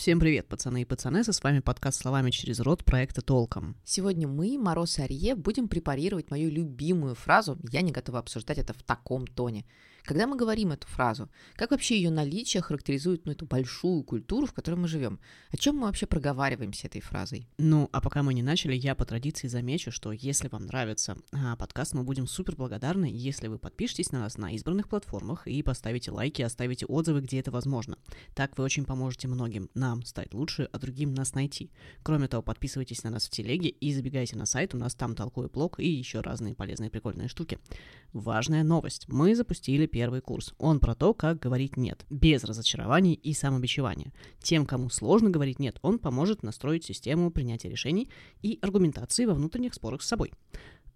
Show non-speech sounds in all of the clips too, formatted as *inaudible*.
Всем привет, пацаны и пацанессы, с вами подкаст «Словами через рот» проекта «Толком». Сегодня мы, Мороз и Арье, будем препарировать мою любимую фразу «Я не готова обсуждать это в таком тоне». Когда мы говорим эту фразу, как вообще ее наличие характеризует ну, эту большую культуру, в которой мы живем? О чем мы вообще проговариваемся этой фразой? Ну, а пока мы не начали, я по традиции замечу, что если вам нравится а, подкаст, мы будем супер благодарны, если вы подпишетесь на нас на избранных платформах и поставите лайки, оставите отзывы, где это возможно. Так вы очень поможете многим нам стать лучше, а другим нас найти. Кроме того, подписывайтесь на нас в телеге и забегайте на сайт, у нас там толкую блог и еще разные полезные прикольные штуки. Важная новость. Мы запустили первый курс. Он про то, как говорить «нет», без разочарований и самобичевания. Тем, кому сложно говорить «нет», он поможет настроить систему принятия решений и аргументации во внутренних спорах с собой.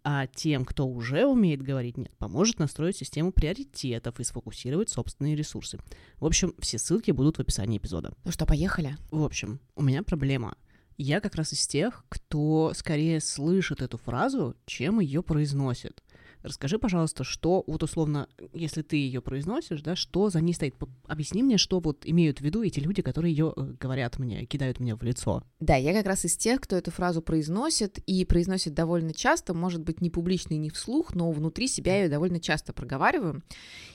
А тем, кто уже умеет говорить «нет», поможет настроить систему приоритетов и сфокусировать собственные ресурсы. В общем, все ссылки будут в описании эпизода. Ну что, поехали? В общем, у меня проблема. Я как раз из тех, кто скорее слышит эту фразу, чем ее произносит. Расскажи, пожалуйста, что, вот условно, если ты ее произносишь, да, что за ней стоит? Объясни мне, что вот имеют в виду эти люди, которые ее э, говорят мне, кидают мне в лицо. Да, я как раз из тех, кто эту фразу произносит, и произносит довольно часто, может быть, не публично и не вслух, но внутри себя ее довольно часто проговариваю.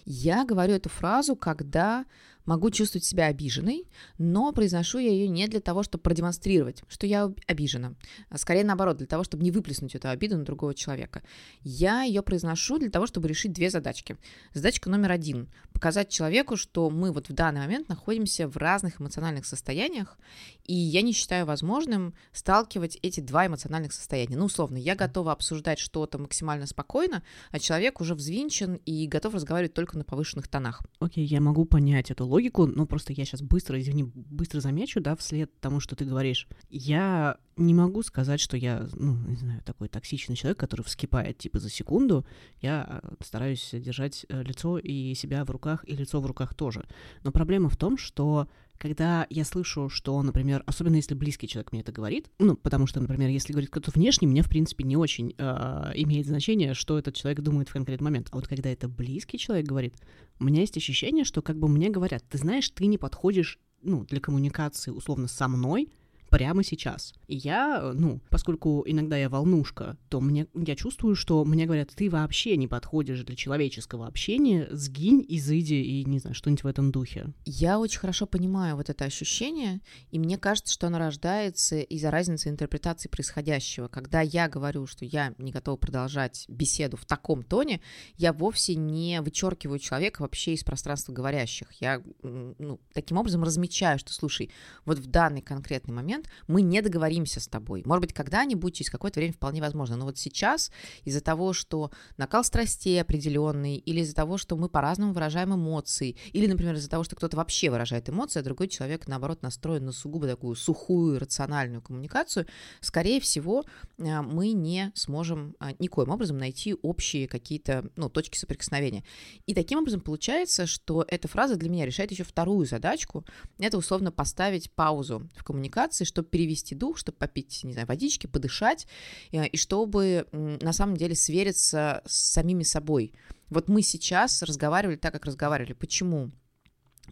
Я говорю эту фразу, когда могу чувствовать себя обиженной, но произношу я ее не для того, чтобы продемонстрировать, что я обижена, а скорее наоборот, для того, чтобы не выплеснуть эту обиду на другого человека. Я ее произношу для того, чтобы решить две задачки. Задачка номер один – показать человеку, что мы вот в данный момент находимся в разных эмоциональных состояниях, и я не считаю возможным сталкивать эти два эмоциональных состояния. Ну, условно, я готова обсуждать что-то максимально спокойно, а человек уже взвинчен и готов разговаривать только на повышенных тонах. Окей, okay, я могу понять эту логику, логику, но просто я сейчас быстро, извини, быстро замечу, да, вслед тому, что ты говоришь. Я не могу сказать, что я, ну, не знаю, такой токсичный человек, который вскипает, типа, за секунду. Я стараюсь держать э, лицо и себя в руках, и лицо в руках тоже. Но проблема в том, что когда я слышу, что, например, особенно если близкий человек мне это говорит, ну, потому что, например, если говорит кто-то внешний, мне, в принципе, не очень э, имеет значение, что этот человек думает в конкретный момент. А вот когда это близкий человек говорит, у меня есть ощущение, что как бы мне говорят, ты знаешь, ты не подходишь ну, для коммуникации условно со мной, прямо сейчас. И я, ну, поскольку иногда я волнушка, то мне, я чувствую, что мне говорят, ты вообще не подходишь для человеческого общения, сгинь, изыди и, не знаю, что-нибудь в этом духе. Я очень хорошо понимаю вот это ощущение, и мне кажется, что оно рождается из-за разницы интерпретации происходящего. Когда я говорю, что я не готова продолжать беседу в таком тоне, я вовсе не вычеркиваю человека вообще из пространства говорящих. Я, ну, таким образом размечаю, что, слушай, вот в данный конкретный момент момент мы не договоримся с тобой. Может быть, когда-нибудь, через какое-то время вполне возможно. Но вот сейчас из-за того, что накал страстей определенный, или из-за того, что мы по-разному выражаем эмоции, или, например, из-за того, что кто-то вообще выражает эмоции, а другой человек, наоборот, настроен на сугубо такую сухую, рациональную коммуникацию, скорее всего, э, мы не сможем а, никоим образом найти общие какие-то ну, точки соприкосновения. И таким образом получается, что эта фраза для меня решает еще вторую задачку. Это условно поставить паузу в коммуникации, чтобы перевести дух, чтобы попить, не знаю, водички, подышать, э, и чтобы на самом деле свериться с самими собой. Вот мы сейчас разговаривали так, как разговаривали. Почему?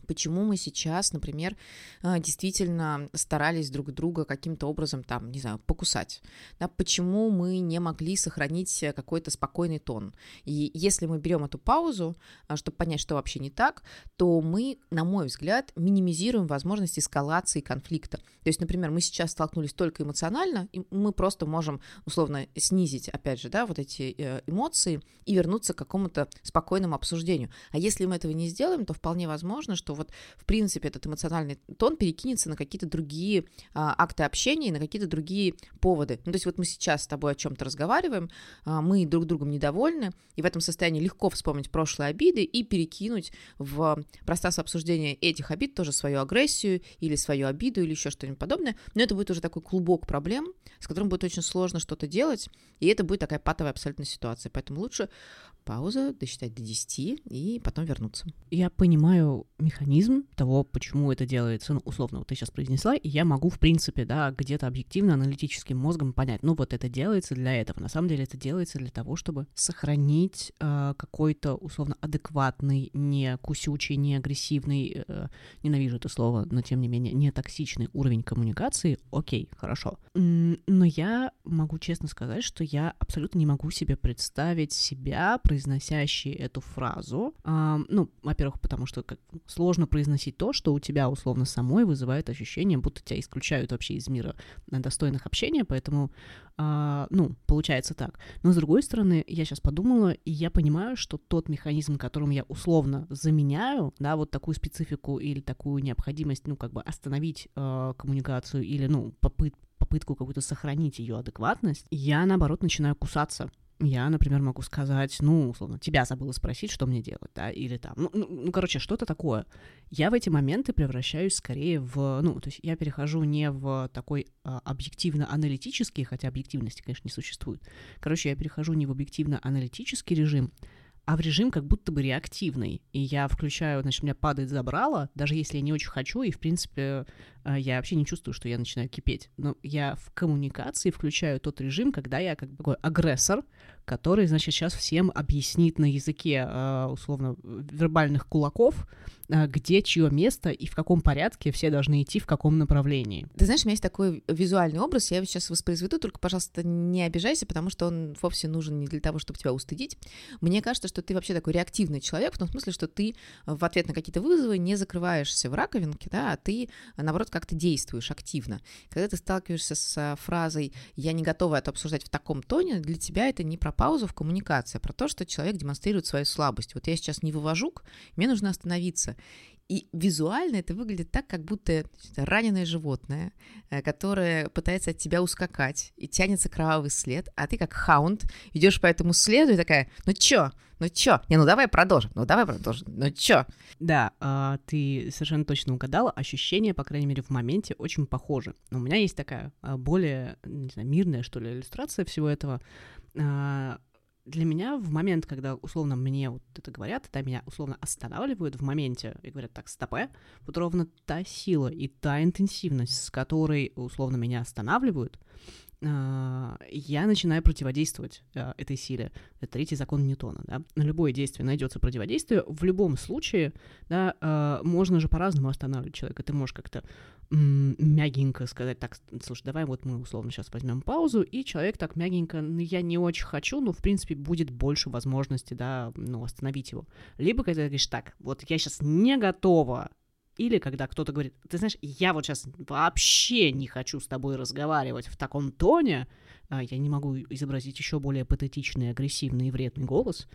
Почему мы сейчас, например, э, действительно старались друг друга каким-то образом, там, не знаю, покусать, да, почему мы не могли сохранить какой-то спокойный тон. И если мы берем эту паузу, э, чтобы понять, что вообще не так, то мы, на мой взгляд, минимизируем возможность эскалации конфликта. То есть, например, мы сейчас столкнулись только эмоционально, и мы просто можем, условно, снизить, опять же, да, вот эти э, эмоции и вернуться к какому-то спокойному обсуждению. А если мы этого не сделаем, то вполне возможно, что вот, в принципе, этот эмоциональный тон перекинется на какие-то другие а, акты общения и на какие-то другие поводы. Ну, то есть вот мы сейчас с тобой о чем-то разговариваем, а, мы друг другом недовольны, и в этом состоянии легко вспомнить прошлые обиды и перекинуть в пространство обсуждения этих обид тоже свою агрессию или свою обиду или еще что-нибудь подобное. Но это будет уже такой клубок проблем, с которым будет очень сложно что-то делать, и это будет такая патовая абсолютно ситуация. Поэтому лучше пауза, досчитать до 10 и потом вернуться. Я понимаю механизм того, почему это делается, ну, условно, вот ты сейчас произнесла, и я могу, в принципе, да, где-то объективно, аналитическим мозгом понять, ну, вот это делается для этого. На самом деле это делается для того, чтобы сохранить э, какой-то, условно, адекватный, не кусючий, не агрессивный, э, ненавижу это слово, но тем не менее, не токсичный уровень коммуникации. Окей, хорошо. Но я могу честно сказать, что я абсолютно не могу себе представить себя, произносящий эту фразу. А, ну, во-первых, потому что как, сложно произносить то, что у тебя условно самой вызывает ощущение, будто тебя исключают вообще из мира достойных общения, поэтому, а, ну, получается так. Но с другой стороны, я сейчас подумала, и я понимаю, что тот механизм, которым я условно заменяю, да, вот такую специфику или такую необходимость, ну, как бы остановить э, коммуникацию или, ну, попыт попытку какую-то сохранить ее адекватность, я, наоборот, начинаю кусаться я, например, могу сказать, ну, условно, тебя забыла спросить, что мне делать, да, или там, ну, ну, ну короче, что-то такое. Я в эти моменты превращаюсь скорее в, ну, то есть я перехожу не в такой а, объективно-аналитический, хотя объективности, конечно, не существует. Короче, я перехожу не в объективно-аналитический режим, а в режим как будто бы реактивный. И я включаю, значит, у меня падает забрало, даже если я не очень хочу, и, в принципе, а, я вообще не чувствую, что я начинаю кипеть. Но я в коммуникации включаю тот режим, когда я как бы такой агрессор, который, значит, сейчас всем объяснит на языке, а, условно, вербальных кулаков, а, где чье место и в каком порядке все должны идти, в каком направлении. Ты знаешь, у меня есть такой визуальный образ, я его сейчас воспроизведу, только, пожалуйста, не обижайся, потому что он вовсе нужен не для того, чтобы тебя устыдить. Мне кажется, что ты вообще такой реактивный человек, в том смысле, что ты в ответ на какие-то вызовы не закрываешься в раковинке, да, а ты, наоборот, как ты действуешь активно. Когда ты сталкиваешься с а, фразой «я не готова это обсуждать в таком тоне», для тебя это не про паузу в коммуникации, про то, что человек демонстрирует свою слабость. Вот я сейчас не вывожу, мне нужно остановиться. И визуально это выглядит так, как будто раненое животное, э, которое пытается от тебя ускакать, и тянется кровавый след, а ты как хаунд идешь по этому следу и такая, ну чё, ну чё, не, ну давай продолжим, ну давай продолжим, ну чё. Да, а, ты совершенно точно угадала, ощущения, по крайней мере, в моменте очень похожи. Но у меня есть такая а, более, не знаю, мирная, что ли, иллюстрация всего этого. А, для меня в момент, когда условно мне вот это говорят, это меня условно останавливают в моменте и говорят так, стопе, вот ровно та сила и та интенсивность, с которой условно меня останавливают, я начинаю противодействовать а, этой силе. Это третий закон Ньютона. Да? На любое действие найдется противодействие. В любом случае, да, а, можно же по-разному останавливать человека. Ты можешь как-то мягенько сказать, так, слушай, давай вот мы условно сейчас возьмем паузу, и человек так мягенько, ну, я не очень хочу, но, в принципе, будет больше возможности, да, ну, остановить его. Либо когда ты говоришь, так, вот я сейчас не готова или когда кто-то говорит, ты знаешь, я вот сейчас вообще не хочу с тобой разговаривать в таком тоне, а, я не могу изобразить еще более патетичный, агрессивный и вредный голос.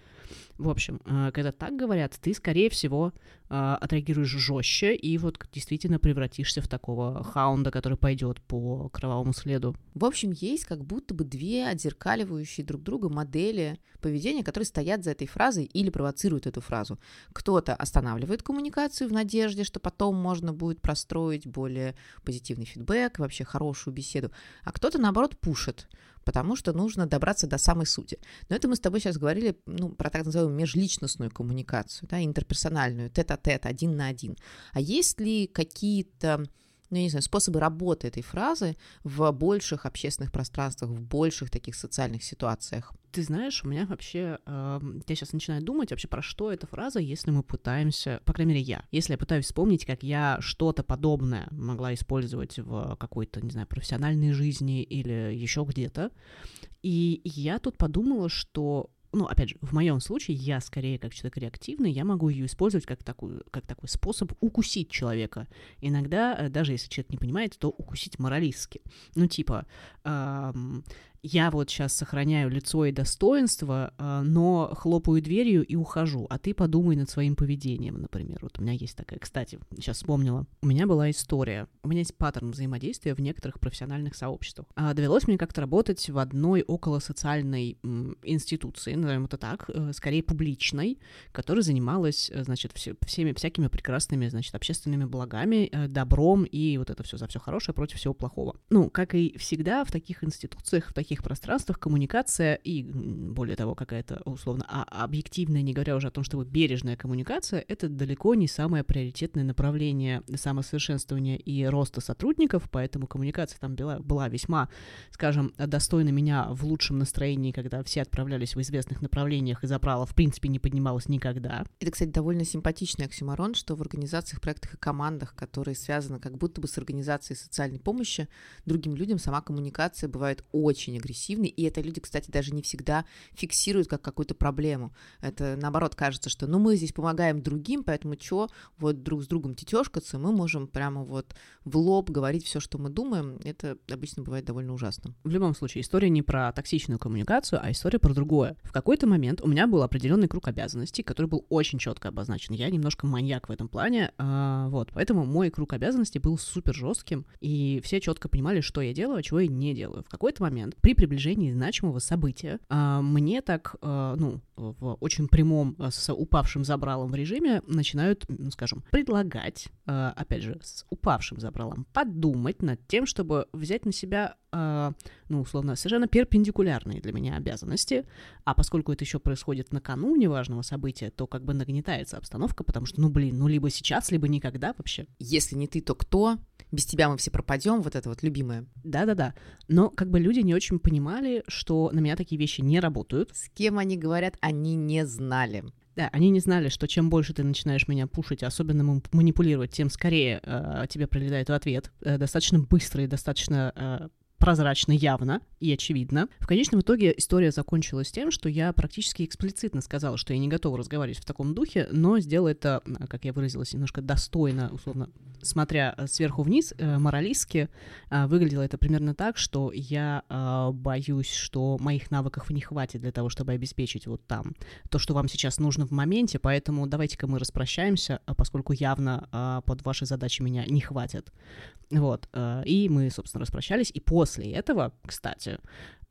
В общем, а, когда так говорят, ты, скорее всего, отреагируешь жестче и вот действительно превратишься в такого хаунда, который пойдет по кровавому следу. В общем, есть как будто бы две отзеркаливающие друг друга модели поведения, которые стоят за этой фразой или провоцируют эту фразу. Кто-то останавливает коммуникацию в надежде, что потом можно будет простроить более позитивный фидбэк, вообще хорошую беседу, а кто-то, наоборот, пушит потому что нужно добраться до самой сути. Но это мы с тобой сейчас говорили ну, про так называемую межличностную коммуникацию, да, интерперсональную, тет-а-тет, один на один. А есть ли какие-то ну, я не знаю, способы работы этой фразы в больших общественных пространствах, в больших таких социальных ситуациях? Ты знаешь, у меня вообще, э, я сейчас начинаю думать вообще про что эта фраза, если мы пытаемся, по крайней мере я, если я пытаюсь вспомнить, как я что-то подобное могла использовать в какой-то, не знаю, профессиональной жизни или еще где-то, и я тут подумала, что ну, опять же, в моем случае я скорее как человек реактивный, я могу ее использовать как, такую, как такой способ укусить человека. Иногда, э, даже если человек не понимает, то укусить моралистски. Ну, типа, эм, я вот сейчас сохраняю лицо и достоинство, а, но хлопаю дверью и ухожу, а ты подумай над своим поведением, например. Вот у меня есть такая, кстати, сейчас вспомнила, у меня была история, у меня есть паттерн взаимодействия в некоторых профессиональных сообществах. А довелось мне как-то работать в одной около социальной институции, назовем это так, э, скорее публичной, которая занималась, э, значит, все, всеми всякими прекрасными, значит, общественными благами, э, добром и вот это все за все хорошее против всего плохого. Ну, как и всегда в таких институциях, в таких таких пространствах коммуникация и, более того, какая-то условно а объективная, не говоря уже о том, чтобы бережная коммуникация, это далеко не самое приоритетное направление самосовершенствования и роста сотрудников, поэтому коммуникация там была, была весьма, скажем, достойна меня в лучшем настроении, когда все отправлялись в известных направлениях, и забрала, в принципе, не поднималась никогда. Это, кстати, довольно симпатичный оксюмарон, что в организациях, проектах и командах, которые связаны как будто бы с организацией социальной помощи, другим людям сама коммуникация бывает очень агрессивной, и это люди, кстати, даже не всегда фиксируют как какую-то проблему. Это, наоборот, кажется, что, ну, мы здесь помогаем другим, поэтому что, вот друг с другом тетешкаться, мы можем прямо вот в лоб говорить все, что мы думаем. Это обычно бывает довольно ужасно. В любом случае, история не про токсичную коммуникацию, а история про другое. В какой-то момент у меня был определенный круг обязанностей, который был очень четко обозначен. Я немножко маньяк в этом плане, а, вот, поэтому мой круг обязанностей был супер жестким, и все четко понимали, что я делаю, а чего я не делаю. В какой-то момент при приближении значимого события а, мне так, а, ну, в очень прямом а, с упавшим забралом в режиме начинают, ну, скажем, предлагать, опять же, с упавшим забралом, подумать над тем, чтобы взять на себя ну, условно, совершенно перпендикулярные для меня обязанности, а поскольку это еще происходит накануне важного события, то как бы нагнетается обстановка, потому что, ну, блин, ну, либо сейчас, либо никогда вообще. Если не ты, то кто? Без тебя мы все пропадем, вот это вот любимое. Да-да-да. Но как бы люди не очень понимали, что на меня такие вещи не работают. С кем они говорят, они не знали. Да, они не знали, что чем больше ты начинаешь меня пушить, особенно манипулировать, тем скорее э, тебе прилетает в ответ. Э, достаточно быстро и достаточно э, прозрачно, явно и очевидно. В конечном итоге история закончилась тем, что я практически эксплицитно сказала, что я не готова разговаривать в таком духе, но сделала это, как я выразилась, немножко достойно, условно, смотря э, сверху вниз, э, моралистски, э, выглядело это примерно так, что я боюсь, что моих навыков не хватит для того, чтобы обеспечить вот там то, что вам сейчас нужно в моменте, поэтому давайте-ка мы распрощаемся, поскольку явно под ваши задачи меня не хватит. Вот. И мы, собственно, распрощались, и после после этого, кстати,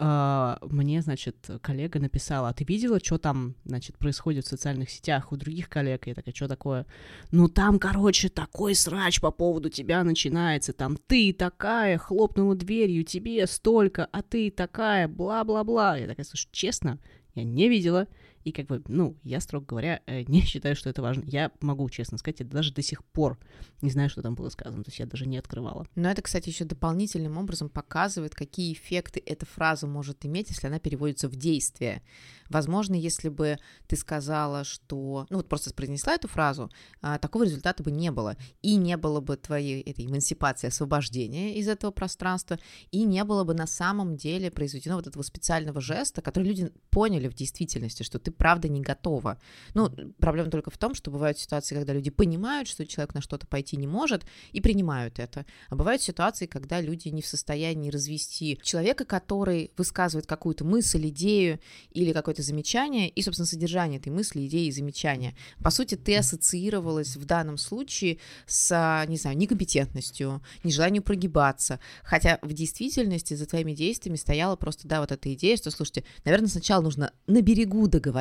Uh, мне, значит, коллега написала, а ты видела, что там, значит, происходит в социальных сетях у других коллег? Я такая, что такое? Ну, там, короче, такой срач по поводу тебя начинается, там, ты такая, хлопнула дверью, тебе столько, а ты такая, бла-бла-бла. Я такая, слушай, честно, я не видела, и как бы, ну, я, строго говоря, э, *laughs* не считаю, что это важно. Я могу, честно сказать, я даже до сих пор не знаю, что там было сказано, то есть я даже не открывала. Но это, кстати, еще дополнительным образом показывает, какие эффекты эта фраза может иметь, если она переводится в действие. Возможно, если бы ты сказала, что... Ну, вот просто произнесла эту фразу, а, такого результата бы не было. И не было бы твоей этой эмансипации, освобождения из этого пространства, и не было бы на самом деле произведено вот этого специального жеста, который люди поняли в действительности, что ты правда не готова. Ну, проблема только в том, что бывают ситуации, когда люди понимают, что человек на что-то пойти не может, и принимают это. А бывают ситуации, когда люди не в состоянии развести человека, который высказывает какую-то мысль, идею или какое-то замечание и, собственно, содержание этой мысли, идеи и замечания. По сути, ты ассоциировалась в данном случае с, не знаю, некомпетентностью, нежеланием прогибаться, хотя в действительности за твоими действиями стояла просто, да, вот эта идея, что, слушайте, наверное, сначала нужно на берегу договориться,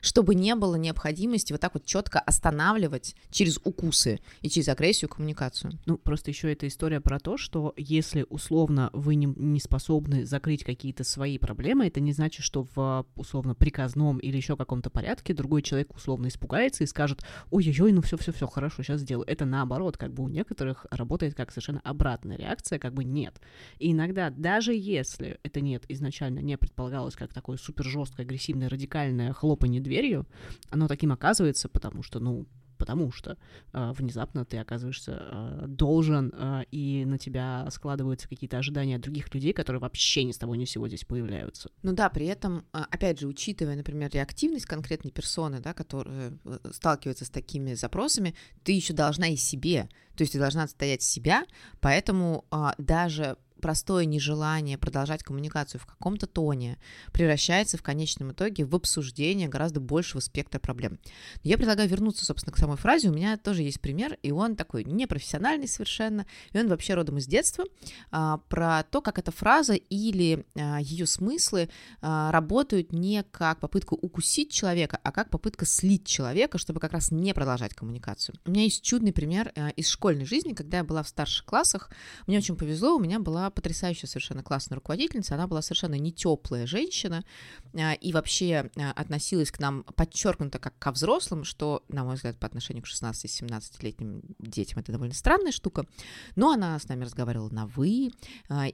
чтобы не было необходимости вот так вот четко останавливать через укусы и через агрессию коммуникацию. Ну, просто еще эта история про то, что если условно вы не, не способны закрыть какие-то свои проблемы, это не значит, что в условно приказном или еще каком-то порядке, другой человек условно испугается и скажет, ой-ой-ой, ну все-все-все, хорошо, сейчас сделаю. Это наоборот, как бы у некоторых работает как совершенно обратная реакция, как бы нет. И иногда, даже если это нет изначально не предполагалось как такое супер жесткое, агрессивное, радикальное хлопанье дверью, оно таким оказывается, потому что, ну, потому что э, внезапно ты оказываешься э, должен, э, и на тебя складываются какие-то ожидания других людей, которые вообще ни с того ни с сего здесь появляются. Ну да, при этом, опять же, учитывая, например, реактивность конкретной персоны, да, которая э, сталкивается с такими запросами, ты еще должна и себе, то есть ты должна отстоять себя, поэтому э, даже простое нежелание продолжать коммуникацию в каком-то тоне превращается в конечном итоге в обсуждение гораздо большего спектра проблем. я предлагаю вернуться, собственно, к самой фразе. У меня тоже есть пример, и он такой непрофессиональный совершенно, и он вообще родом из детства, а, про то, как эта фраза или а, ее смыслы а, работают не как попытка укусить человека, а как попытка слить человека, чтобы как раз не продолжать коммуникацию. У меня есть чудный пример а, из школьной жизни, когда я была в старших классах. Мне очень повезло, у меня была потрясающая совершенно классная руководительница, она была совершенно не теплая женщина а, и вообще а, относилась к нам подчеркнуто как ко взрослым, что, на мой взгляд, по отношению к 16-17-летним детям это довольно странная штука, но она с нами разговаривала на «вы»,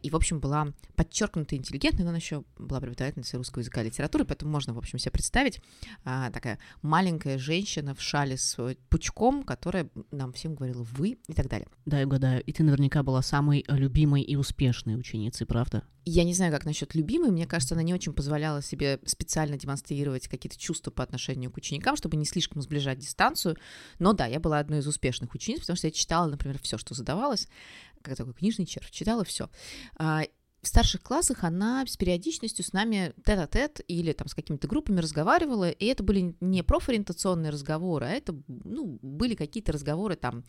и, в общем, была подчеркнуто интеллигентной, но она еще была преподавательницей русского языка и литературы, поэтому можно, в общем, себе представить такая маленькая женщина в шале с пучком, которая нам всем говорила «вы» и так далее. Да, я угадаю. И ты наверняка была самой любимой и успешной ученицей, правда? Я не знаю, как насчет любимой. Мне кажется, она не очень позволяла себе специально демонстрировать какие-то чувства по отношению к ученикам, чтобы не слишком сближать дистанцию. Но да, я была одной из успешных учениц, потому что я читала, например, все, что задавалось, как такой книжный червь, читала все. А, в старших классах она с периодичностью с нами тет-а-тет или там с какими-то группами разговаривала, и это были не профориентационные разговоры, а это, ну, были какие-то разговоры там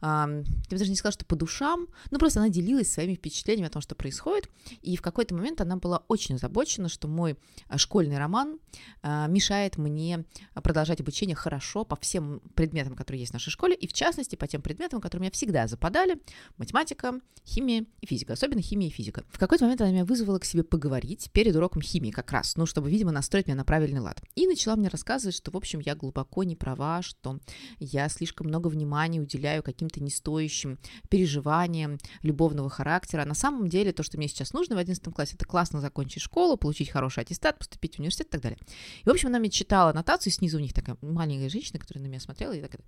я бы даже не сказала, что по душам, но просто она делилась своими впечатлениями о том, что происходит, и в какой-то момент она была очень озабочена, что мой а, школьный роман а, мешает мне продолжать обучение хорошо по всем предметам, которые есть в нашей школе, и в частности по тем предметам, которые меня всегда западали, математика, химия и физика, особенно химия и физика. В какой-то момент она меня вызвала к себе поговорить перед уроком химии как раз, ну, чтобы, видимо, настроить меня на правильный лад. И начала мне рассказывать, что, в общем, я глубоко не права, что я слишком много внимания уделяю каким каким-то нестоящим переживанием любовного характера. На самом деле, то, что мне сейчас нужно в 11 классе, это классно закончить школу, получить хороший аттестат, поступить в университет и так далее. И, в общем, она мне читала аннотацию, снизу у них такая маленькая женщина, которая на меня смотрела и так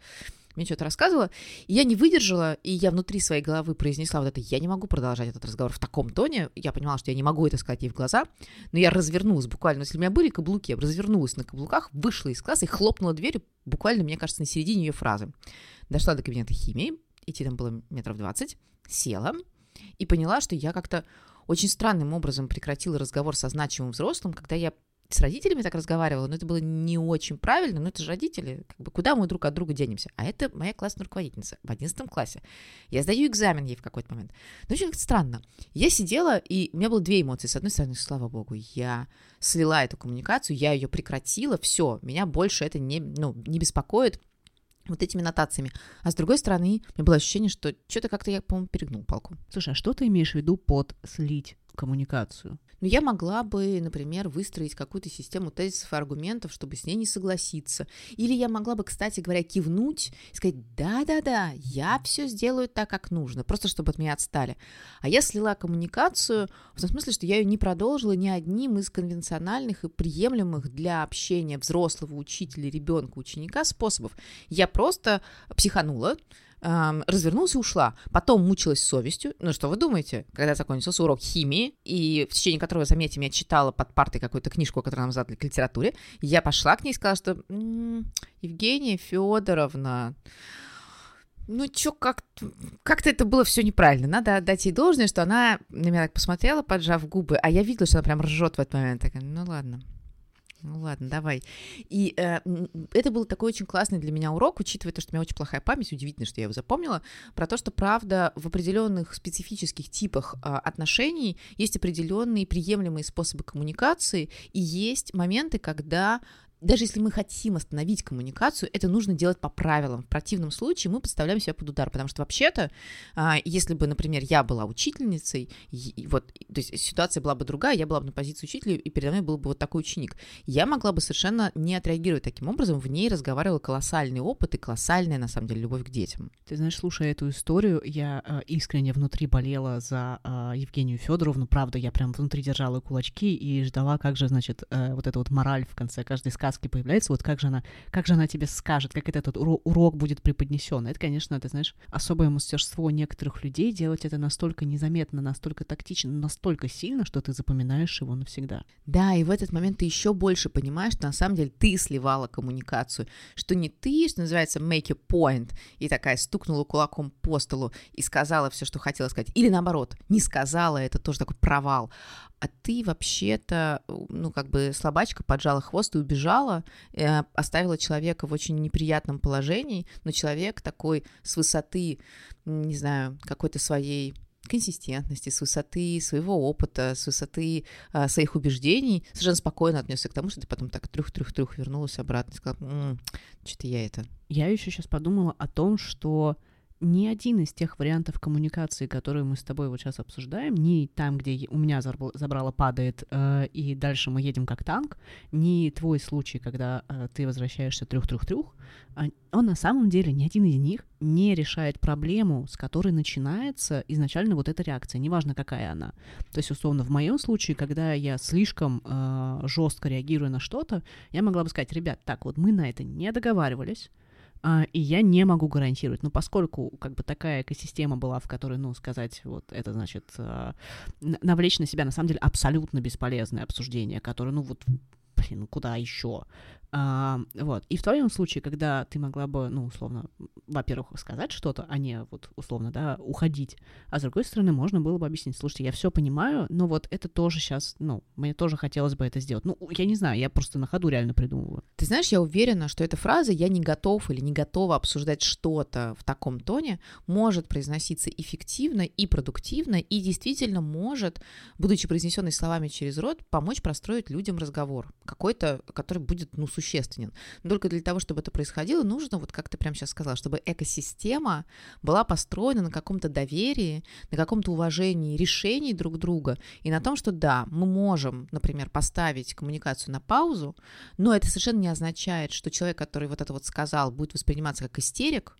мне что-то рассказывала, и я не выдержала, и я внутри своей головы произнесла вот это, я не могу продолжать этот разговор в таком тоне, я понимала, что я не могу это сказать ей в глаза, но я развернулась буквально, если у меня были каблуки, я развернулась на каблуках, вышла из класса и хлопнула дверью, буквально, мне кажется, на середине ее фразы. Дошла до кабинета химии, идти там было метров 20, села и поняла, что я как-то очень странным образом прекратила разговор со значимым взрослым, когда я с родителями так разговаривала, но это было не очень правильно, но это же родители, как бы куда мы друг от друга денемся? А это моя классная руководительница в 11 классе. Я сдаю экзамен ей в какой-то момент. Ну, очень странно. Я сидела, и у меня было две эмоции. С одной стороны, слава богу, я слила эту коммуникацию, я ее прекратила, все, меня больше это не, ну, не беспокоит, вот этими нотациями. А с другой стороны, у меня было ощущение, что что-то как-то я, по-моему, перегнул палку. Слушай, а что ты имеешь в виду под слить коммуникацию? Но я могла бы, например, выстроить какую-то систему тезисов и аргументов, чтобы с ней не согласиться. Или я могла бы, кстати говоря, кивнуть и сказать, да-да-да, я все сделаю так, как нужно, просто чтобы от меня отстали. А я слила коммуникацию в том смысле, что я ее не продолжила ни одним из конвенциональных и приемлемых для общения взрослого учителя, ребенка, ученика способов. Я просто психанула, эм, развернулась и ушла. Потом мучилась совестью. Ну, что вы думаете, когда закончился урок химии, и в течение которого, заметьте, я читала под партой какую-то книжку, которую нам задали к литературе, я пошла к ней и сказала, что Евгения Федоровна, ну, чё, как, как-то это было все неправильно. Надо отдать ей должное, что она на меня так посмотрела, поджав губы, а я видела, что она прям ржет в этот момент. Такая, ну ладно, ну ладно, давай. И э, это был такой очень классный для меня урок, учитывая то, что у меня очень плохая память, удивительно, что я его запомнила, про то, что, правда, в определенных специфических типах э, отношений есть определенные приемлемые способы коммуникации, и есть моменты, когда даже если мы хотим остановить коммуникацию, это нужно делать по правилам. В противном случае мы подставляем себя под удар, потому что вообще-то, а, если бы, например, я была учительницей, и, вот, то есть ситуация была бы другая, я была бы на позиции учителя, и передо мной был бы вот такой ученик, я могла бы совершенно не отреагировать таким образом, в ней разговаривал колоссальный опыт и колоссальная, на самом деле, любовь к детям. Ты знаешь, слушая эту историю, я э, искренне внутри болела за э, Евгению Федоровну, правда, я прям внутри держала кулачки и ждала, как же, значит, э, вот эта вот мораль в конце каждой сказки сказке появляется, вот как же она, как же она тебе скажет, как этот урок, урок будет преподнесен. Это, конечно, ты знаешь, особое мастерство некоторых людей делать это настолько незаметно, настолько тактично, настолько сильно, что ты запоминаешь его навсегда. Да, и в этот момент ты еще больше понимаешь, что на самом деле ты сливала коммуникацию, что не ты, что называется, make a point, и такая стукнула кулаком по столу и сказала все, что хотела сказать, или наоборот, не сказала, это тоже такой провал, а ты вообще-то, ну, как бы слабачка поджала хвост и убежала, э, оставила человека в очень неприятном положении, но человек такой с высоты, не знаю, какой-то своей консистентности, с высоты своего опыта, с высоты а, своих убеждений, совершенно спокойно отнесся к тому, что ты потом так трюх-трюх-трюх вернулась обратно и сказала, что-то я это. Я еще сейчас подумала о том, что ни один из тех вариантов коммуникации, которые мы с тобой вот сейчас обсуждаем, ни там, где у меня забрало падает, э, и дальше мы едем как танк, ни твой случай, когда э, ты возвращаешься трюх-трюх-трюх, э, он на самом деле, ни один из них не решает проблему, с которой начинается изначально вот эта реакция, неважно какая она. То есть, условно, в моем случае, когда я слишком э, жестко реагирую на что-то, я могла бы сказать, ребят, так вот мы на это не договаривались, а, и я не могу гарантировать. Но поскольку как бы такая экосистема была, в которой, ну, сказать, вот это значит а, навлечь на себя, на самом деле, абсолютно бесполезное обсуждение, которое, ну, вот блин, куда еще? А, вот. И в твоем случае, когда ты могла бы, ну, условно, во-первых, сказать что-то, а не вот, условно, да, уходить, а с другой стороны, можно было бы объяснить, слушайте, я все понимаю, но вот это тоже сейчас, ну, мне тоже хотелось бы это сделать. Ну, я не знаю, я просто на ходу реально придумываю. Ты знаешь, я уверена, что эта фраза «я не готов» или «не готова обсуждать что-то в таком тоне» может произноситься эффективно и продуктивно, и действительно может, будучи произнесенной словами через рот, помочь простроить людям разговор какой-то, который будет, ну, существенен. Но только для того, чтобы это происходило, нужно, вот как ты прямо сейчас сказала, чтобы экосистема была построена на каком-то доверии, на каком-то уважении решений друг друга и на том, что да, мы можем, например, поставить коммуникацию на паузу, но это совершенно не означает, что человек, который вот это вот сказал, будет восприниматься как истерик,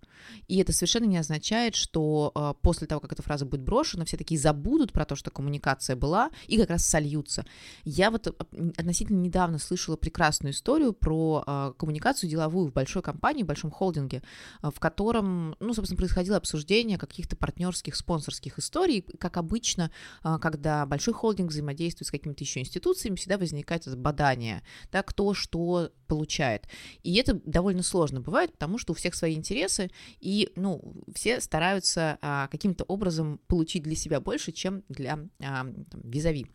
и это совершенно не означает, что э, после того, как эта фраза будет брошена, все такие забудут про то, что коммуникация была, и как раз сольются. Я вот относительно недавно слышала прекрасную историю про про э, коммуникацию деловую в большой компании, в большом холдинге, э, в котором, ну, собственно, происходило обсуждение каких-то партнерских, спонсорских историй. Как обычно, э, когда большой холдинг взаимодействует с какими-то еще институциями, всегда возникает это бадание, да, кто что получает. И это довольно сложно бывает, потому что у всех свои интересы, и, ну, все стараются а, каким-то образом получить для себя больше, чем для а, там, визави.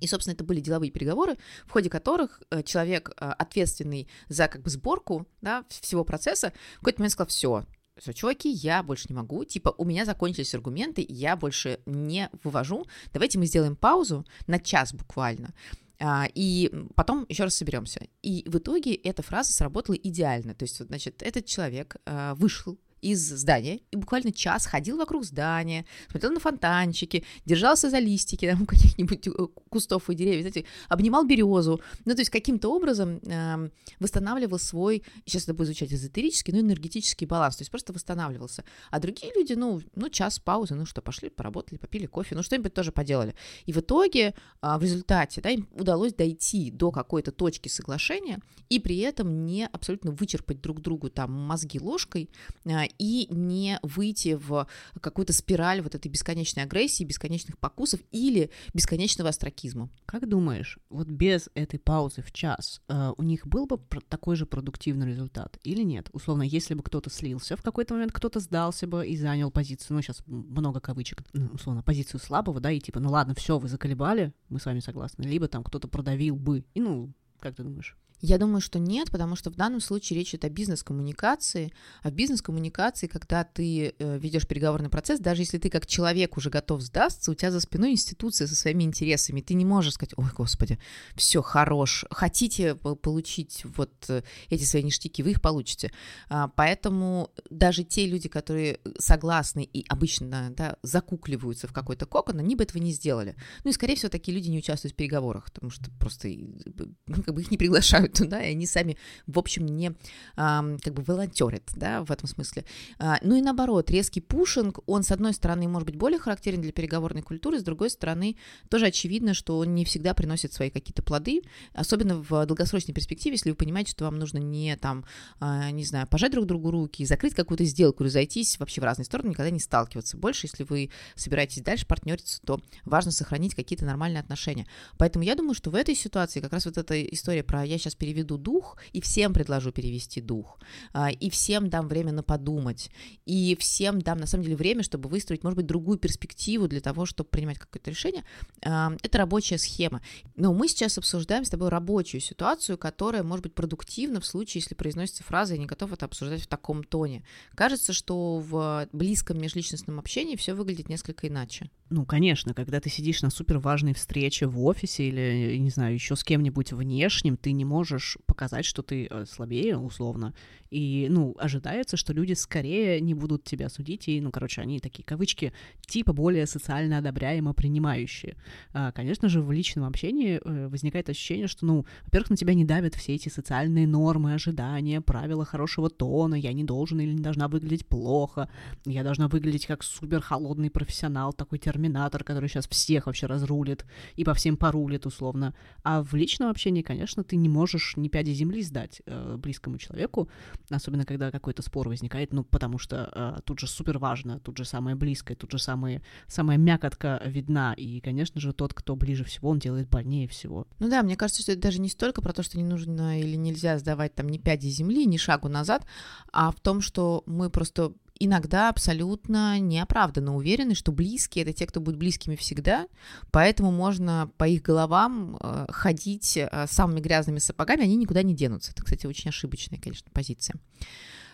И, собственно, это были деловые переговоры, в ходе которых э, человек, э, ответственный за как бы сборку да, всего процесса, в какой-то момент сказал, все, все, чуваки, я больше не могу, типа, у меня закончились аргументы, я больше не вывожу, давайте мы сделаем паузу на час буквально, а, и потом еще раз соберемся. И в итоге эта фраза сработала идеально. То есть, значит, этот человек э, вышел из здания и буквально час ходил вокруг здания, смотрел на фонтанчики, держался за листики там, каких-нибудь э, кустов и деревьев, знаете, обнимал березу. Ну, то есть каким-то образом э, восстанавливал свой, сейчас это будет звучать эзотерический, но энергетический баланс, то есть просто восстанавливался. А другие люди, ну, ну час паузы, ну что, пошли, поработали, попили кофе, ну что-нибудь тоже поделали. И в итоге, э, в результате, да, им удалось дойти до какой-то точки соглашения и при этом не абсолютно вычерпать друг другу там мозги ложкой э, и не выйти в какую-то спираль вот этой бесконечной агрессии, бесконечных покусов или бесконечного астракизма. Как думаешь, вот без этой паузы в час э, у них был бы такой же продуктивный результат или нет? Условно, если бы кто-то слился в какой-то момент, кто-то сдался бы и занял позицию, ну, сейчас много кавычек, ну, условно, позицию слабого, да, и типа, ну ладно, все, вы заколебали, мы с вами согласны, либо там кто-то продавил бы, и ну, как ты думаешь? Я думаю, что нет, потому что в данном случае речь идет о бизнес-коммуникации. А в бизнес-коммуникации, когда ты э, ведешь переговорный процесс, даже если ты как человек уже готов сдастся, у тебя за спиной институция со своими интересами. Ты не можешь сказать, ой, господи, все, хорош. Хотите получить вот э, эти свои ништяки, вы их получите. А, поэтому даже те люди, которые согласны и обычно да, закукливаются в какой-то кокон, они бы этого не сделали. Ну и, скорее всего, такие люди не участвуют в переговорах, потому что просто ну, как бы их не приглашают туда, и они сами, в общем, не а, как бы волонтерят, да, в этом смысле. А, ну и наоборот, резкий пушинг, он, с одной стороны, может быть более характерен для переговорной культуры, с другой стороны, тоже очевидно, что он не всегда приносит свои какие-то плоды, особенно в долгосрочной перспективе, если вы понимаете, что вам нужно не там, а, не знаю, пожать друг другу руки, закрыть какую-то сделку, разойтись вообще в разные стороны, никогда не сталкиваться. Больше, если вы собираетесь дальше партнериться, то важно сохранить какие-то нормальные отношения. Поэтому я думаю, что в этой ситуации как раз вот эта история про «я сейчас переведу дух, и всем предложу перевести дух, а, и всем дам время на подумать, и всем дам, на самом деле, время, чтобы выстроить, может быть, другую перспективу для того, чтобы принимать какое-то решение. А, это рабочая схема. Но мы сейчас обсуждаем с тобой рабочую ситуацию, которая может быть продуктивна в случае, если произносится фраза «я не готов это обсуждать в таком тоне». Кажется, что в близком межличностном общении все выглядит несколько иначе. Ну, конечно, когда ты сидишь на супер важной встрече в офисе или, не знаю, еще с кем-нибудь внешним, ты не можешь можешь показать, что ты э, слабее, условно, И, ну, ожидается, что люди скорее не будут тебя судить, и, ну, короче, они такие кавычки, типа более социально одобряемо принимающие. А, конечно же, в личном общении э, возникает ощущение, что, ну, во-первых, на тебя не давят все эти социальные нормы, ожидания, правила хорошего тона, я не должен или не должна выглядеть плохо, я должна выглядеть как супер холодный профессионал, такой терминатор, который сейчас всех вообще разрулит и по всем порулит, условно. А в личном общении, конечно, ты не можешь ни пяди земли сдать э, близкому человеку, особенно когда какой-то спор возникает, ну, потому что э, тут же супер важно, тут же самое близкое, тут же самые, самая мякотка видна, и, конечно же, тот, кто ближе всего, он делает больнее всего. Ну да, мне кажется, что это даже не столько про то, что не нужно или нельзя сдавать там ни пяди земли, ни шагу назад, а в том, что мы просто иногда абсолютно неоправданно уверены, что близкие — это те, кто будет близкими всегда, поэтому можно по их головам э, ходить э, самыми грязными сапогами, они никуда не денутся. Это, кстати, очень ошибочная, конечно, позиция.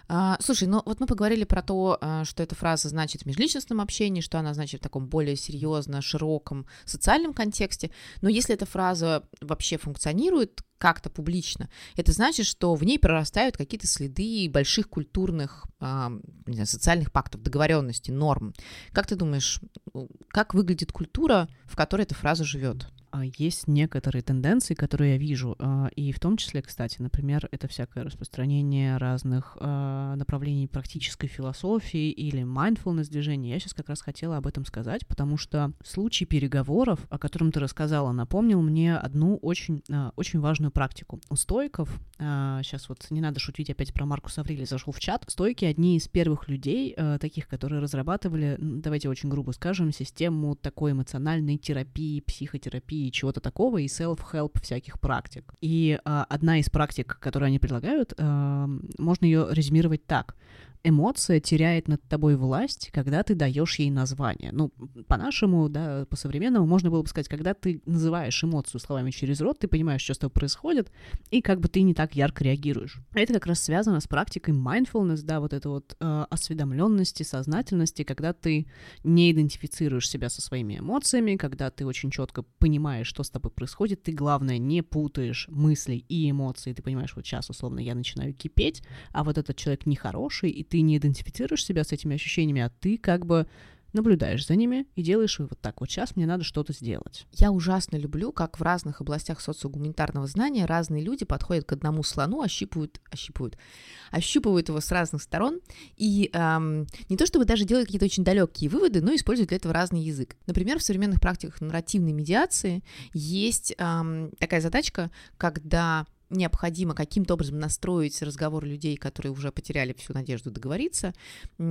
А, слушай, ну вот мы поговорили про то, а, что эта фраза значит в межличностном общении, что она значит в таком более серьезно, широком социальном контексте. Но если эта фраза вообще функционирует как-то публично, это значит, что в ней прорастают какие-то следы больших культурных, а, не знаю, социальных пактов, договоренностей, норм. Как ты думаешь, как выглядит культура, в которой эта фраза живет? А, есть некоторые тенденции, которые я вижу, а, и в том числе, кстати, например, это всякое распространение разных а, направлений практической философии или mindfulness движения. Я сейчас как раз хотела об этом сказать, потому что случай переговоров, о котором ты рассказала, напомнил мне одну очень, очень важную практику. У стоиков, сейчас вот не надо шутить опять про Маркуса Аврелия, зашел в чат, стойки одни из первых людей, таких, которые разрабатывали, давайте очень грубо скажем, систему такой эмоциональной терапии, психотерапии, чего-то такого, и self-help всяких практик. И э, одна из практик, которую они предлагают, э, можно ее резюмировать так эмоция теряет над тобой власть, когда ты даешь ей название. Ну, по-нашему, да, по-современному можно было бы сказать, когда ты называешь эмоцию словами через рот, ты понимаешь, что с тобой происходит, и как бы ты не так ярко реагируешь. Это как раз связано с практикой mindfulness, да, вот это вот э, осведомленности, сознательности, когда ты не идентифицируешь себя со своими эмоциями, когда ты очень четко понимаешь, что с тобой происходит, ты, главное, не путаешь мысли и эмоции, ты понимаешь, вот сейчас, условно, я начинаю кипеть, а вот этот человек нехороший, и ты не идентифицируешь себя с этими ощущениями, а ты как бы наблюдаешь за ними и делаешь вывод так, вот сейчас мне надо что-то сделать. Я ужасно люблю, как в разных областях социогуманитарного знания разные люди подходят к одному слону, ощипывают, ощипывают, ощупывают его с разных сторон и эм, не то чтобы даже делают какие-то очень далекие выводы, но используют для этого разный язык. Например, в современных практиках нарративной медиации есть эм, такая задачка, когда необходимо каким-то образом настроить разговор людей, которые уже потеряли всю надежду договориться,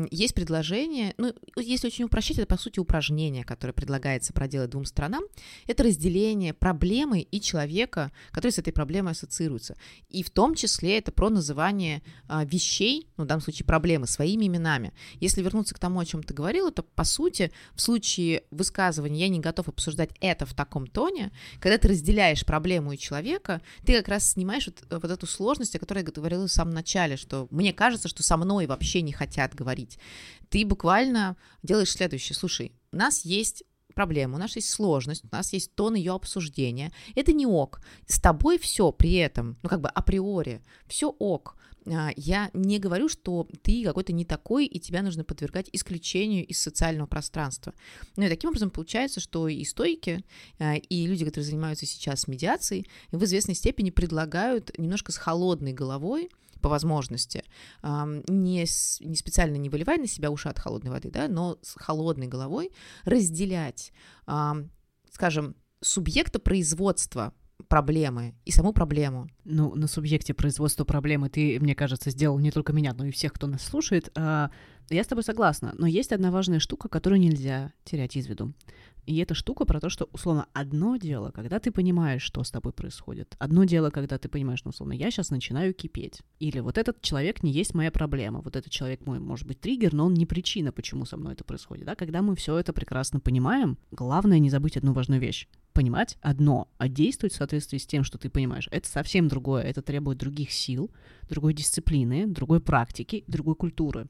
есть предложение, ну, если очень упрощать, это, по сути, упражнение, которое предлагается проделать двум сторонам, это разделение проблемы и человека, который с этой проблемой ассоциируется. И в том числе это про называние а, вещей, ну, в данном случае проблемы, своими именами. Если вернуться к тому, о чем ты говорила, то, по сути, в случае высказывания «я не готов обсуждать это в таком тоне», когда ты разделяешь проблему и человека, ты как раз с ним понимаешь вот, э, вот эту сложность, о которой я говорила в самом начале, что мне кажется, что со мной вообще не хотят говорить. Ты буквально делаешь следующее. Слушай, у нас есть проблема, у нас есть сложность, у нас есть тон ее обсуждения. Это не ок. С тобой все при этом, ну как бы априори, все ок. А, я не говорю, что ты какой-то не такой, и тебя нужно подвергать исключению из социального пространства. Ну и таким образом получается, что и стойки, а, и люди, которые занимаются сейчас медиацией, в известной степени предлагают немножко с холодной головой, по возможности, не, не специально не выливая на себя уши от холодной воды, да, но с холодной головой разделять, скажем, субъекта производства проблемы и саму проблему. Ну, на субъекте производства проблемы ты, мне кажется, сделал не только меня, но и всех, кто нас слушает. А, я с тобой согласна, но есть одна важная штука, которую нельзя терять из виду. И эта штука про то, что, условно, одно дело, когда ты понимаешь, что с тобой происходит. Одно дело, когда ты понимаешь, ну, условно, я сейчас начинаю кипеть. Или вот этот человек не есть моя проблема. Вот этот человек мой, может быть, триггер, но он не причина, почему со мной это происходит. Да? Когда мы все это прекрасно понимаем, главное не забыть одну важную вещь понимать одно, а действовать в соответствии с тем, что ты понимаешь, это совсем другое. Это требует других сил, другой дисциплины, другой практики, другой культуры.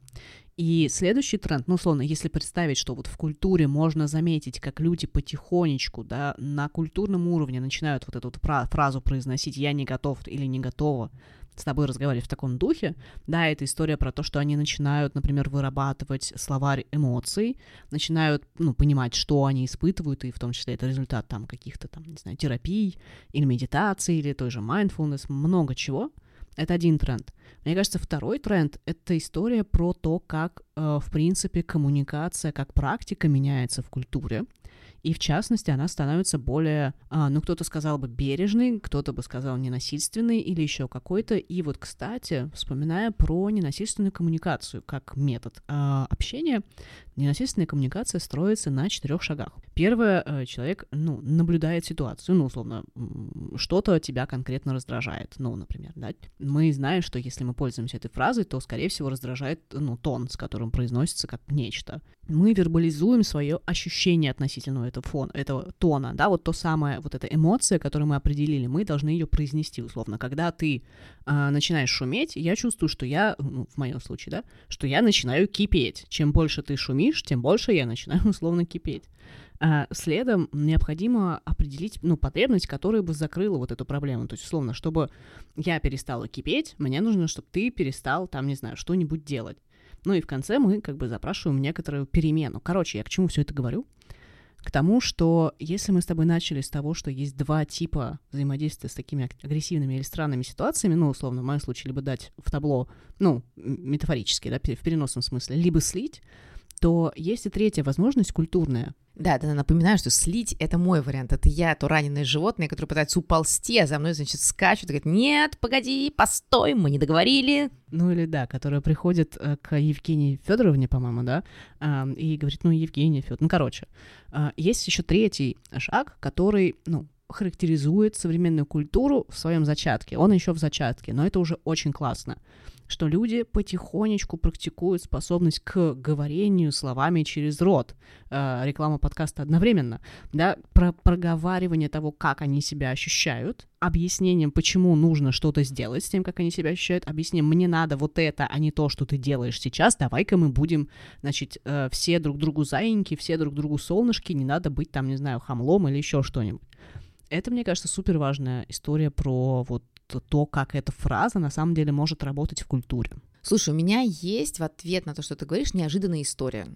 И следующий тренд, ну, условно, если представить, что вот в культуре можно заметить, как люди потихонечку, да, на культурном уровне начинают вот эту вот фразу произносить «я не готов» или «не готова», с тобой разговаривать в таком духе, да, это история про то, что они начинают, например, вырабатывать словарь эмоций, начинают, ну, понимать, что они испытывают, и в том числе это результат там каких-то там, не знаю, терапий или медитации, или той же mindfulness, много чего. Это один тренд. Мне кажется, второй тренд — это история про то, как, э, в принципе, коммуникация как практика меняется в культуре. И в частности, она становится более, а, ну, кто-то сказал бы бережной, кто-то бы сказал ненасильственной или еще какой-то. И вот, кстати, вспоминая про ненасильственную коммуникацию как метод а, общения, ненасильственная коммуникация строится на четырех шагах. Первое, э, человек, ну, наблюдает ситуацию, ну, условно, что-то тебя конкретно раздражает, ну, например, да. Мы знаем, что если мы пользуемся этой фразой, то, скорее всего, раздражает, ну, тон, с которым произносится как нечто. Мы вербализуем свое ощущение относительно этого фона, этого тона, да, вот то самое, вот эта эмоция, которую мы определили, мы должны ее произнести, условно. Когда ты э, начинаешь шуметь, я чувствую, что я, ну, в моем случае, да, что я начинаю кипеть. Чем больше ты шумишь, тем больше я начинаю *laughs* условно кипеть. А следом необходимо определить, ну, потребность, которая бы закрыла вот эту проблему. То есть, условно, чтобы я перестала кипеть, мне нужно, чтобы ты перестал, там, не знаю, что-нибудь делать. Ну и в конце мы как бы запрашиваем некоторую перемену. Короче, я к чему все это говорю? К тому, что если мы с тобой начали с того, что есть два типа взаимодействия с такими агрессивными или странными ситуациями, ну, условно, в моем случае, либо дать в табло, ну, метафорически, да, в переносном смысле, либо слить, то есть и третья возможность культурная. Да, да, напоминаю, что слить — это мой вариант. Это я, то раненое животное, которое пытается уползти, а за мной, значит, скачут и говорит, нет, погоди, постой, мы не договорили. Ну или да, которая приходит э, к Евгении Федоровне, по-моему, да, и говорит, ну, Евгения Федоровна, ну, короче. А, есть еще третий шаг, который, ну, характеризует современную культуру в своем зачатке. Он еще в зачатке, но это уже очень классно что люди потихонечку практикуют способность к говорению словами через рот. Э, реклама подкаста одновременно. Да, про проговаривание того, как они себя ощущают, объяснением, почему нужно что-то сделать с тем, как они себя ощущают, объяснением, мне надо вот это, а не то, что ты делаешь сейчас, давай-ка мы будем, значит, э, все друг другу заиньки, все друг другу солнышки, не надо быть там, не знаю, хамлом или еще что-нибудь. Это, мне кажется, супер важная история про вот то, как эта фраза на самом деле может работать в культуре. Слушай, у меня есть в ответ на то, что ты говоришь, неожиданная история.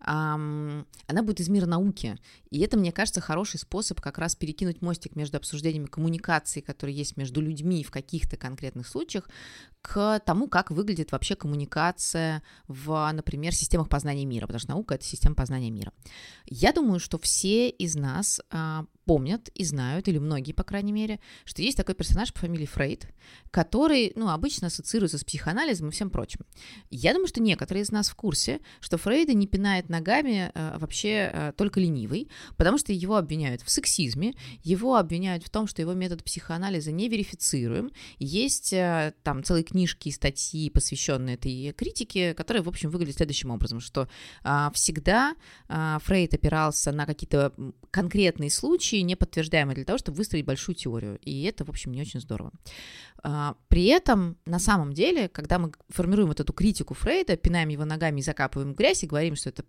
Она будет из мира науки. И это, мне кажется, хороший способ как раз перекинуть мостик между обсуждениями коммуникации, которые есть между людьми в каких-то конкретных случаях, к тому, как выглядит вообще коммуникация в, например, системах познания мира, потому что наука — это система познания мира. Я думаю, что все из нас а, помнят и знают, или многие, по крайней мере, что есть такой персонаж по фамилии Фрейд, который, ну, обычно ассоциируется с психоанализом и всем прочим. Я думаю, что некоторые из нас в курсе, что Фрейда не пинает ногами а, вообще а, только ленивый, потому что его обвиняют в сексизме, его обвиняют в том, что его метод психоанализа не верифицируем. Есть а, там целые книжки и статьи, посвященные этой критике, которые, в общем, выглядят следующим образом, что а, всегда а, Фрейд опирался на какие-то конкретные случаи, случае неподтверждаемые для того, чтобы выстроить большую теорию. И это, в общем, не очень здорово. А, при этом, на самом деле, когда мы формируем вот эту критику Фрейда, пинаем его ногами и закапываем в грязь и говорим, что это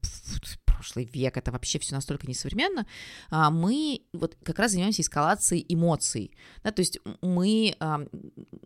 прошлый век, это вообще все настолько несовременно, а, мы вот как раз занимаемся эскалацией эмоций. Да, то есть мы а,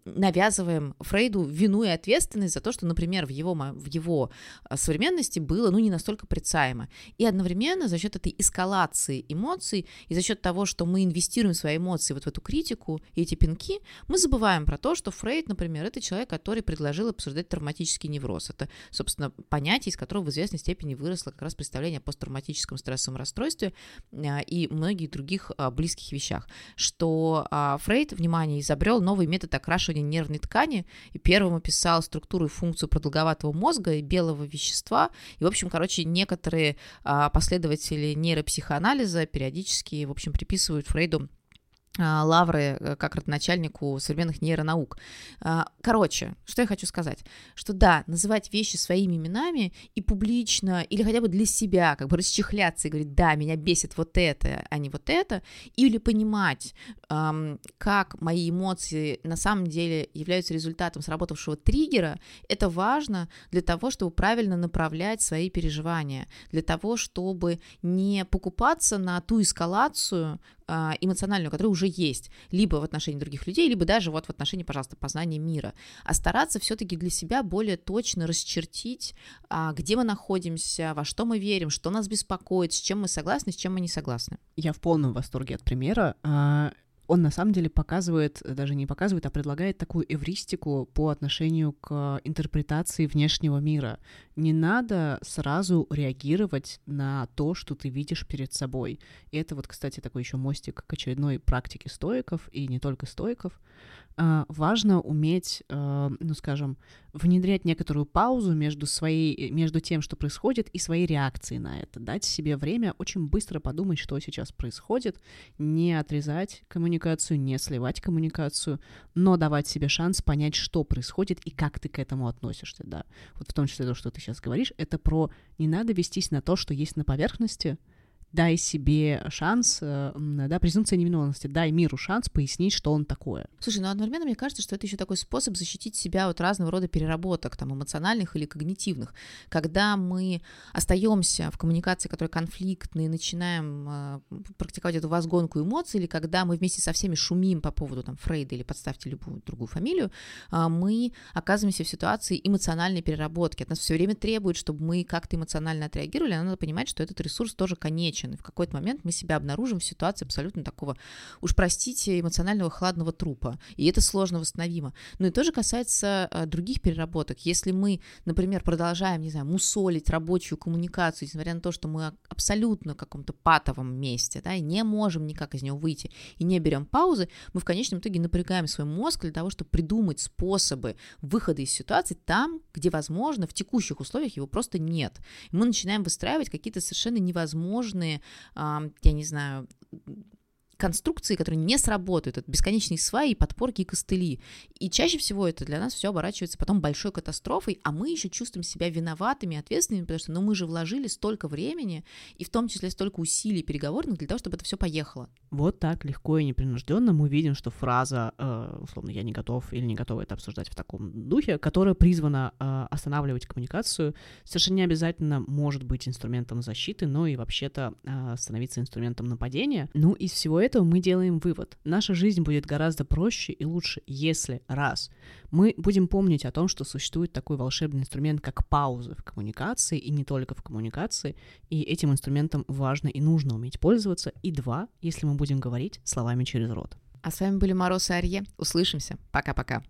навязываем Фрейду вину и ответственность за то, что, например, в его, в его современности было ну, не настолько прицаемо. И одновременно за счет этой эскалации эмоций и за счет того, что мы инвестируем свои эмоции вот в эту критику и эти пинки, мы забываем про то, что Фрейд, например, это человек, который предложил обсуждать травматический невроз. Это, собственно, понятие, из которого в известной степени выросло как раз представление посттравматическом стрессовом расстройстве а, и многих других а, близких вещах. Что а, Фрейд, внимание, изобрел новый метод окрашивания нервной ткани и первым описал структуру и функцию продолговатого мозга и белого вещества. И, в общем, короче, некоторые последователи нейропсихоанализа периодически, в общем, приписывают Фрейду лавры э, как родоначальнику современных нейронаук. А, короче, что я хочу сказать, что да, называть вещи своими именами и публично, или хотя бы для себя, как бы расчехляться и говорить, да, меня бесит вот это, а не вот это, или понимать, как мои эмоции на самом деле являются результатом сработавшего триггера, это важно для того, чтобы правильно направлять свои переживания, для того, чтобы не покупаться на ту эскалацию, а, эмоциональную, которая уже есть, либо в отношении других людей, либо даже вот в отношении, пожалуйста, познания мира, а стараться все-таки для себя более точно расчертить, а, где мы находимся, во что мы верим, что нас беспокоит, с чем мы согласны, с чем мы не согласны. Я в полном восторге от примера. А, он на самом деле показывает, даже не показывает, а предлагает такую эвристику по отношению к интерпретации внешнего мира. Не надо сразу реагировать на то, что ты видишь перед собой. И это вот, кстати, такой еще мостик к очередной практике стоиков, и не только стоиков, а, важно уметь, а, ну, скажем, внедрять некоторую паузу между, своей, между тем, что происходит, и своей реакцией на это. Дать себе время очень быстро подумать, что сейчас происходит, не отрезать коммуникацию, не сливать коммуникацию, но давать себе шанс понять, что происходит и как ты к этому относишься, да. Вот в том числе то, что ты сейчас говоришь, это про не надо вестись на то, что есть на поверхности, дай себе шанс, э, да, презумпция невиновности, дай миру шанс пояснить, что он такое. Слушай, ну одновременно мне кажется, что это еще такой способ защитить себя от разного рода переработок, там, эмоциональных или когнитивных. Когда мы остаемся в коммуникации, которая конфликтная, начинаем э, практиковать эту возгонку эмоций, или когда мы вместе со всеми шумим по поводу там Фрейда или подставьте любую другую фамилию, э, мы оказываемся в ситуации эмоциональной переработки. От нас все время требует, чтобы мы как-то эмоционально отреагировали, а надо понимать, что этот ресурс тоже конечен женщин. В какой-то момент мы себя обнаружим в ситуации абсолютно такого, уж простите, эмоционального хладного трупа. И это сложно восстановимо. Ну и тоже касается а, других переработок. Если мы, например, продолжаем, не знаю, мусолить рабочую коммуникацию, несмотря на то, что мы абсолютно в каком-то патовом месте, да, и не можем никак из него выйти, и не берем паузы, мы в конечном итоге напрягаем свой мозг для того, чтобы придумать способы выхода из ситуации там, где, возможно, в текущих условиях его просто нет. И мы начинаем выстраивать какие-то совершенно невозможные я не знаю, конструкции, которые не сработают, это бесконечные сваи, подпорки и костыли. И чаще всего это для нас все оборачивается потом большой катастрофой, а мы еще чувствуем себя виноватыми, ответственными, потому что ну, мы же вложили столько времени и в том числе столько усилий переговорных для того, чтобы это все поехало. Вот так легко и непринужденно мы видим, что фраза, э, условно, я не готов или не готова это обсуждать в таком духе, которая призвана э, останавливать коммуникацию, совершенно не обязательно может быть инструментом защиты, но и вообще-то э, становиться инструментом нападения. Ну, из всего этого мы делаем вывод. Наша жизнь будет гораздо проще и лучше, если, раз, мы будем помнить о том, что существует такой волшебный инструмент, как пауза в коммуникации, и не только в коммуникации, и этим инструментом важно и нужно уметь пользоваться, и два, если мы будем говорить словами через рот. А с вами были Мороз и Арье. Услышимся. Пока-пока.